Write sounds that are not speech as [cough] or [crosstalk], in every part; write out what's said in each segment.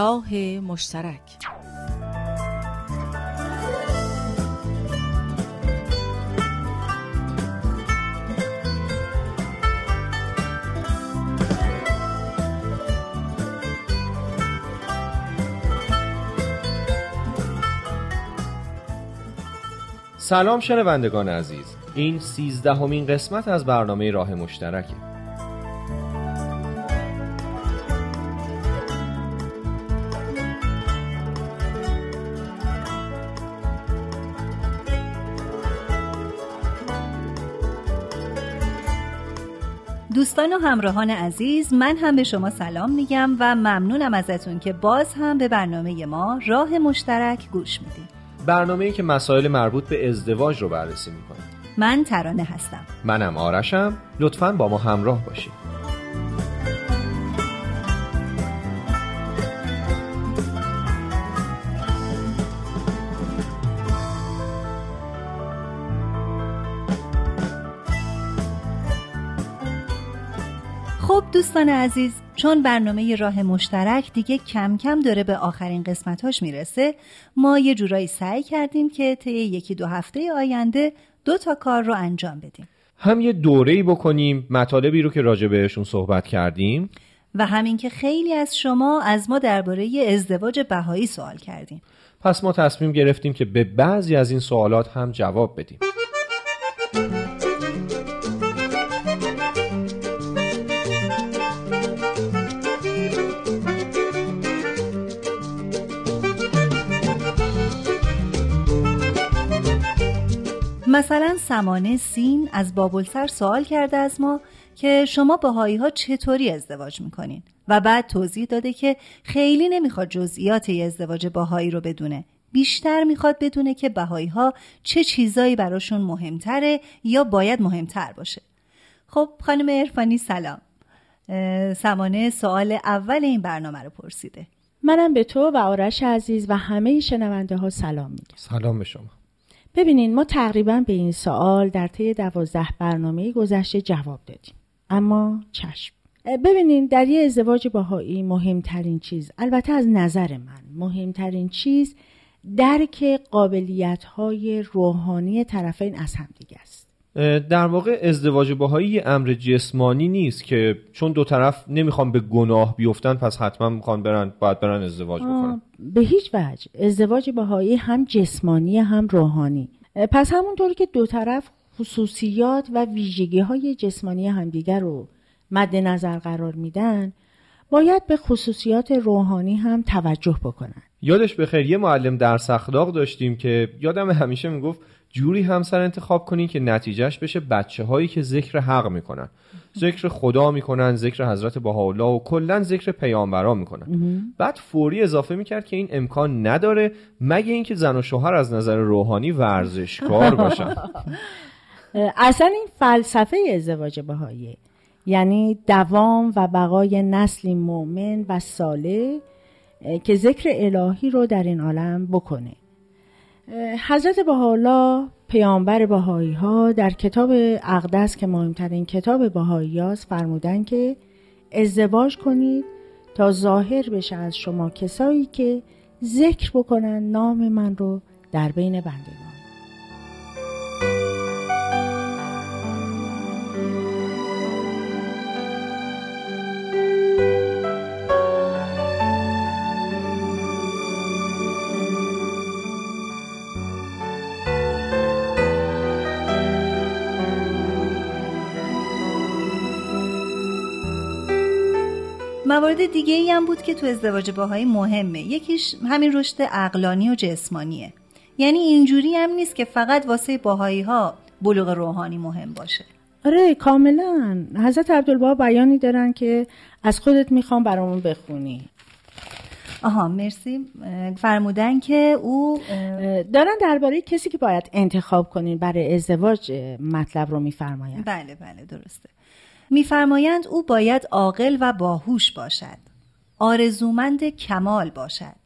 راه مشترک. سلام شنوندگان عزیز. این سیزدهمین قسمت از برنامه راه مشترکه. دوستان و همراهان عزیز من هم به شما سلام میگم و ممنونم ازتون که باز هم به برنامه ما راه مشترک گوش می‌دید. برنامه که مسائل مربوط به ازدواج رو بررسی می‌کنه. من ترانه هستم. منم آرشم. لطفا با ما همراه باشید. دوستان عزیز چون برنامه راه مشترک دیگه کم کم داره به آخرین قسمتاش می‌رسه ما یه جورایی سعی کردیم که طی یکی دو هفته آینده دو تا کار رو انجام بدیم. هم یه دوره‌ای بکنیم مطالبی رو که راجع بهشون صحبت کردیم. و همین که خیلی از شما از ما درباره ازدواج بهایی سوال کردیم پس ما تصمیم گرفتیم که به بعضی از این سوالات هم جواب بدیم. مثلا سمانه سین از بابلسر سوال کرده از ما که شما باهایی ها چطوری ازدواج می‌کنین؟ و بعد توضیح داده که خیلی نمی‌خواد جزئیات ازدواج باهایی رو بدونه. بیشتر می‌خواد بدونه که بهایی ها چه چیزایی براشون مهمتره یا باید مهمتر باشه. خب خانم ارفانی سلام. سمانه سوال اول این برنامه رو پرسیده. منم به تو و آرش عزیز و همه شنونده ها سلام میگم. سلام به شما. ببینین ما تقریبا به این سوال در طی دوازده برنامه گذشته جواب دادیم. اما چشم. ببینین در یه ازدواج باهایی مهمترین چیز البته از نظر من مهمترین چیز درک قابلیت های روحانی طرفین از همدیگه است. در واقع ازدواج باهایی یه امر جسمانی نیست که چون دو طرف نمی‌خوان به گناه بیفتن پس حتما می‌خوان برن باید برن ازدواج بکنن. به هیچ وجه. ازدواج باهایی هم جسمانی هم روحانی. پس همونطور که دو طرف خصوصیات و ویژگی های جسمانی همدیگر رو مد نظر قرار میدن باید به خصوصیات روحانی هم توجه بکنن. یادش بخیر یه معلم درس اخلاق داشتیم که یادم همیشه می‌گفت جوری همسر انتخاب کنین که نتیجهش بشه بچه هایی که ذکر حق می‌کنن. ذکر خدا می‌کنن ذکر حضرت بهاءالله و کلا ذکر پیامبران می‌کنن. بعد فوری اضافه می‌کرد که این امکان نداره مگه اینکه زن و شوهر از نظر روحانی ورزشکار باشن. [laughs] اصلا این فلسفه ازدواج بهاییه. یعنی دوام و بقای نسلی مؤمن و صالح که ذکر الهی رو در این عالم بکنه. حضرت بهاءالله پیامبر بهایی ها در کتاب اقدس که مهمترین کتاب بهایی هاست فرمودن که ازدواج کنید تا ظاهر بشه از شما کسایی که ذکر بکنن نام من رو در بین بندگان. موارد دیگه ای هم بود که تو ازدواج باهایی مهمه. یکیش همین رشد اقلانی و جسمانیه. یعنی اینجوری هم نیست که فقط واسه باهایی ها بلوغ روحانی مهم باشه. آره کاملا. حضرت عبدالبها بیانی دارن که از خودت می‌خوام برامون بخونی. آها مرسی. فرمودن که او دارن درباره کسی که باید انتخاب کنین برای ازدواج مطلب رو میفرماین بله بله درسته. میفرمایند او باید عاقل و باهوش باشد. آرزومند کمال باشد.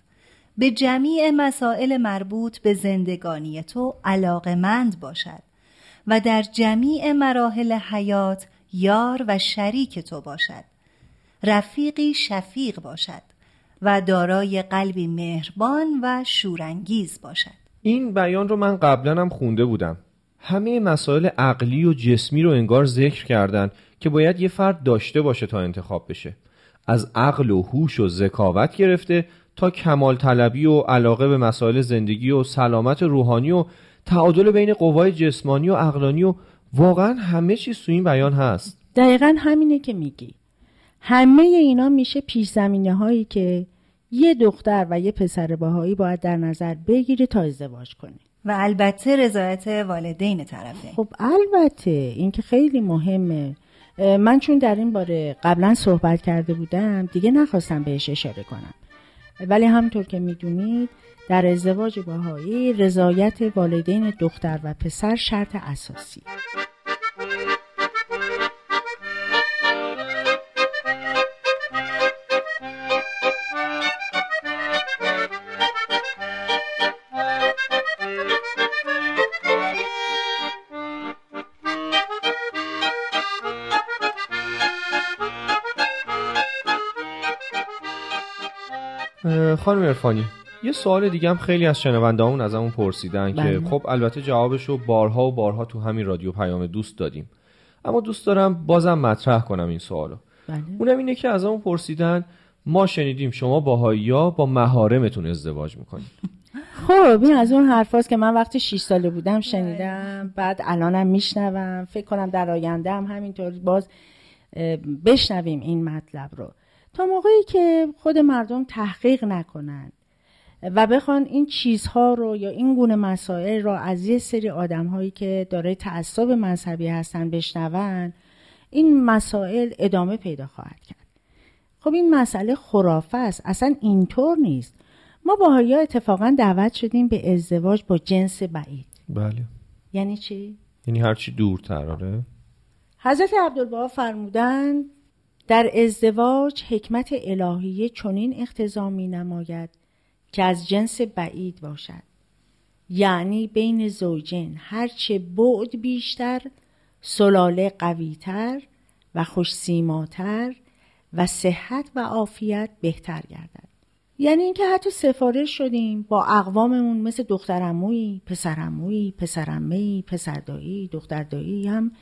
به جمیع مسائل مربوط به زندگانی تو علاقمند باشد و در جمیع مراحل حیات یار و شریک تو باشد. رفیقی شفیق باشد و دارای قلبی مهربان و شورانگیز باشد. این بیان رو من قبلا هم خونده بودم. همه مسائل عقلی و جسمی رو انگار ذکر کردن. که باید یه فرد داشته باشه تا انتخاب بشه. از عقل و هوش و ذکاوت گرفته تا کمال طلبی و علاقه به مسائل زندگی و سلامت روحانی و تعادل بین قوای جسمانی و عقلانی و واقعا همه چیز تو این بیان هست. دقیقا همینه که میگی. همه اینا میشه پیش زمینه هایی که یه دختر و یه پسر باهایی باید در نظر بگیری تا ازدواج کنی. و البته رضایت والدین طرفه. خب البته این که خیلی مهمه. من چون در این باره قبلا صحبت کرده بودم دیگه نخواستم بهش اشاره کنم. ولی همطور که می‌دونید در ازدواج باهایی رضایت والدین دختر و پسر شرط اساسی. خانم ارفانی یه سوال دیگه هم خیلی از شنوندهامون از همون پرسیدن که بله. خب البته جوابش رو بارها و بارها تو همین رادیو پیام دوست دادیم. اما دوست دارم بازم مطرح کنم این سوالو. بله. اونم اینه که از همون پرسیدن ما شنیدیم شما باهایی با مهارمتون ازدواج می‌کنید. [laughs] خب این از اون حرفاست که من وقتی 6 ساله بودم شنیدم بعد الانم میشنوم فکر کنم در آینده هم همینطور باز بشنویم این مطلب رو. تا موقعی که خود مردم تحقیق نکنن و بخوان این چیزها رو یا این گونه مسائل رو از یه سری آدم هایی که دارای تعصب مذهبی هستن بشنون این مسائل ادامه پیدا خواهد کرد. خب این مسئله خرافه است اصلا اینطور نیست. ما باهایی ها اتفاقا دعوت شدیم به ازدواج با جنس بعید. بله. یعنی چی؟ یعنی هرچی دورتر آره. حضرت عبدالبها فرمودند در ازدواج حکمت الهیه چنین اقتضا می نماید که از جنس بعید باشد. یعنی بین زوجین هرچه بعد بیشتر سلاله قویتر و خوشسیماتر و صحت و عافیت بهتر گردد. یعنی اینکه حتی سفارش شدیم با اقواممون مثل دخترمویی، پسرمویی، پسرمهی، پسردایی، دختردایی هم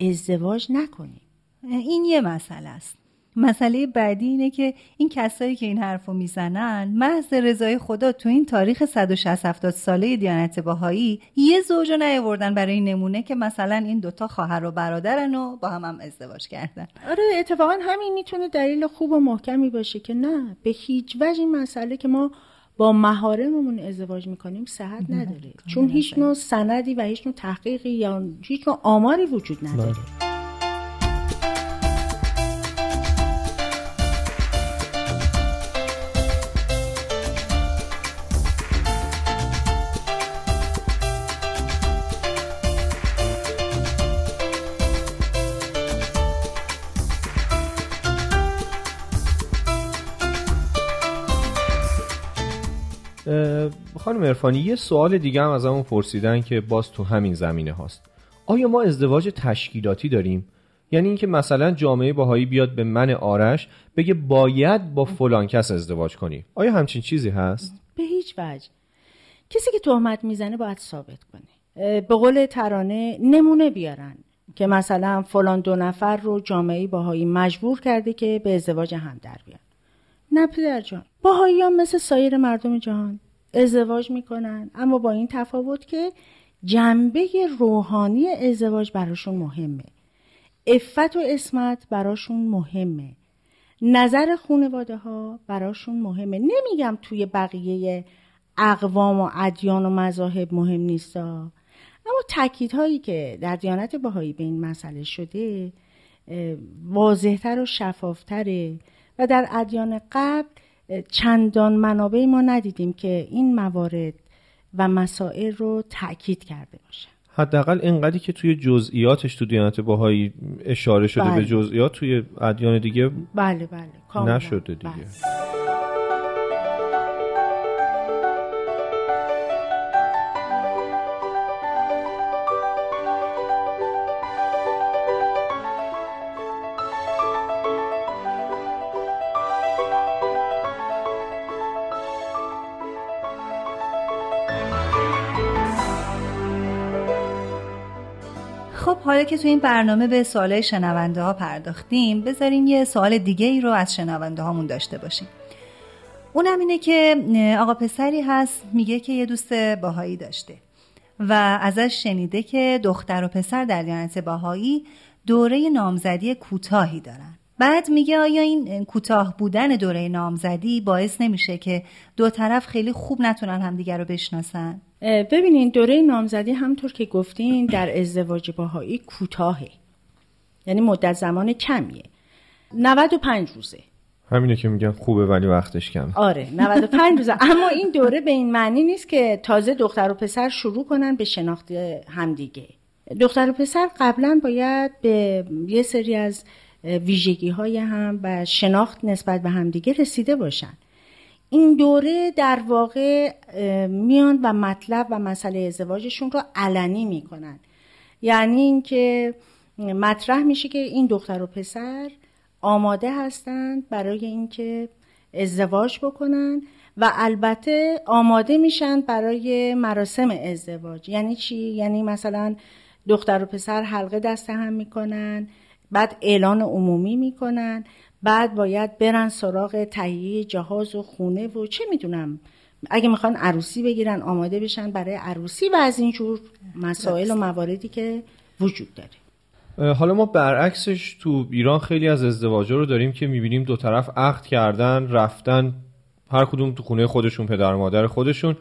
ازدواج نکنیم. این یه مسئله است. مسئله بعدی اینه که این کسایی که این حرف رو می‌زنن محض رضای خدا تو این تاریخ 160 ساله دیانت باهایی یه زوج رو نیاوردن برای این نمونه که مثلا این دوتا خواهر و برادرن و با هم هم ازدواج کردن. آره اتفاقا همین می‌تونه دلیل خوب و محکمی باشه که نه به هیچ وجه این مسئله که ما با مهارممون ازدواج می‌کنیم صحت نداره. چون هیچ نوع سندی و هیچ نوع تحقیقی یا هیچ نوع آماری وجود نداره. خانم ارفانی یه سوال دیگه هم از همون پرسیدن که باز تو همین زمینه هاست. آیا ما ازدواج تشکیلاتی داریم؟ یعنی اینکه مثلا جامعه باهایی بیاد به من آرش بگه باید با فلان کس ازدواج کنی. آیا همچین چیزی هست؟ به هیچ وجه. کسی که تهمت می‌زنه باید ثابت کنه. به قول ترانه نمونه بیارن که مثلا فلان دو نفر رو جامعه باهایی مجبور کرده که به ازدواج هم در بیان نه پدر جان. باهایی هم مثل سایر مردم جهان ازدواج می‌کنن. اما با این تفاوت که جنبه روحانی ازدواج براشون مهمه. افت و اسمت براشون مهمه. نظر خانواده ها براشون مهمه. نمیگم توی بقیه اقوام و ادیان و مذاهب مهم نیستا. اما تاکیدهایی که در دیانت بهایی به این مسئله شده واضحتر و شفافتره. و در ادیان قبل چندان منابعی ما ندیدیم که این موارد و مسائل رو تأکید کرده باشه حداقل اینقدری که توی جزئیاتش تو دیانت باهایی اشاره شده بله. به جزئیات توی ادیان دیگه بله بله. نشده دیگه بله. حالا که تو این برنامه به سوال شنونده ها پرداختیم بذاریم یه سوال دیگه ای رو از شنونده هامون داشته باشیم. اونم اینه که آقا پسری هست میگه که یه دوست باهایی داشته و ازش شنیده که دختر و پسر در دیانت باهایی دوره نامزدی کوتاهی دارن. بعد میگه آیا این کوتاه بودن دوره نامزدی باعث نمیشه که دو طرف خیلی خوب نتونن همدیگر رو بشناسن؟ ببینین دوره نامزدی همطور که گفتین در ازدواج باهایی کوتاهه. یعنی مدت زمان کمیه. 95 روزه. همینه که میگن خوبه ولی وقتش کم آره 95 روزه. اما این دوره به این معنی نیست که تازه دختر و پسر شروع کنن به شناخت همدیگه. دختر و پسر قبلا باید به یه سری از ویژگی های هم و شناخت نسبت به همدیگه رسیده باشن. این دوره در واقع میان و مطلب و مسئله ازدواجشون رو علنی می‌کنن. یعنی اینکه مطرح میشه که این دختر و پسر آماده هستند برای اینکه ازدواج بکنن و البته آماده میشن برای مراسم ازدواج. یعنی چی؟ یعنی مثلا دختر و پسر حلقه دست هم می‌کنن بعد اعلان عمومی می‌کنن. بعد باید برن سراغ تهیه جهاز و خونه و چه می‌دونم. اگه می‌خوان عروسی بگیرن آماده بشن برای عروسی و از اینجور مسائل و مواردی که وجود داره. حالا ما برعکسش تو ایران خیلی از ازدواجا رو داریم که می‌بینیم دو طرف عقد کردن رفتن هر کدوم تو خونه خودشون پدر مادر خودشون.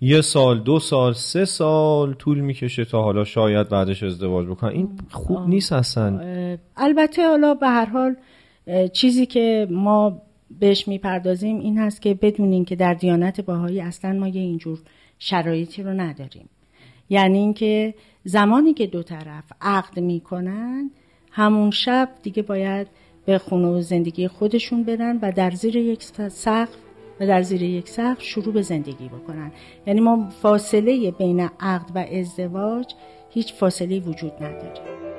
یه سال دو سال سه سال طول می‌کشه تا حالا شاید بعدش ازدواج بکنن. این خوب نیست اصلا. البته حالا به هر حال چیزی که ما بهش می‌پردازیم این هست که بدونین که در دیانت باهایی اصلا ما یه اینجور شرایطی رو نداریم. یعنی اینکه زمانی که دو طرف عقد می‌کنن همون شب دیگه باید به خونه و زندگی خودشون برن و در زیر یک سقف و در زیر یک سقف شروع به زندگی بکنن. یعنی ما فاصله بین عقد و ازدواج هیچ فاصله وجود نداره.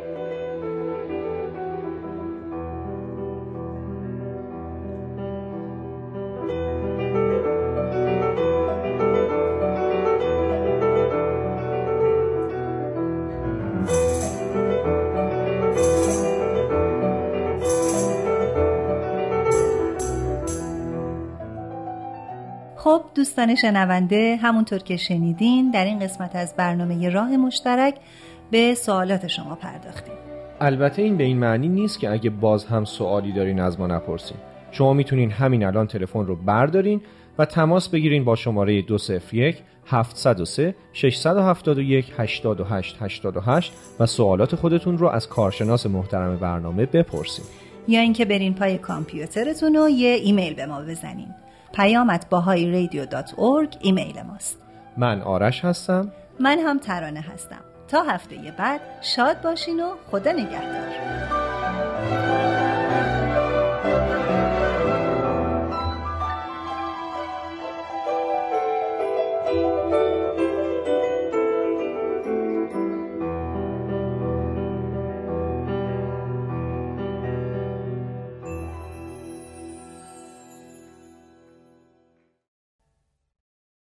دوستان شنونده همونطور که شنیدین در این قسمت از برنامه راه مشترک به سوالات شما پرداختیم. البته این به این معنی نیست که اگه باز هم سوالی دارین از ما نپرسین. شما می‌تونین همین الان تلفن رو بردارین و تماس بگیرین با شماره 201 703 671 88 88 و سوالات خودتون رو از کارشناس محترم برنامه بپرسین. یا اینکه برین پای کامپیوترتون و یه ایمیل به ما بزنین. پیامت باهای ایمیل ماست. من آرش هستم. من هم ترانه هستم. تا هفته بعد شاد باشین و خدا نگهدار.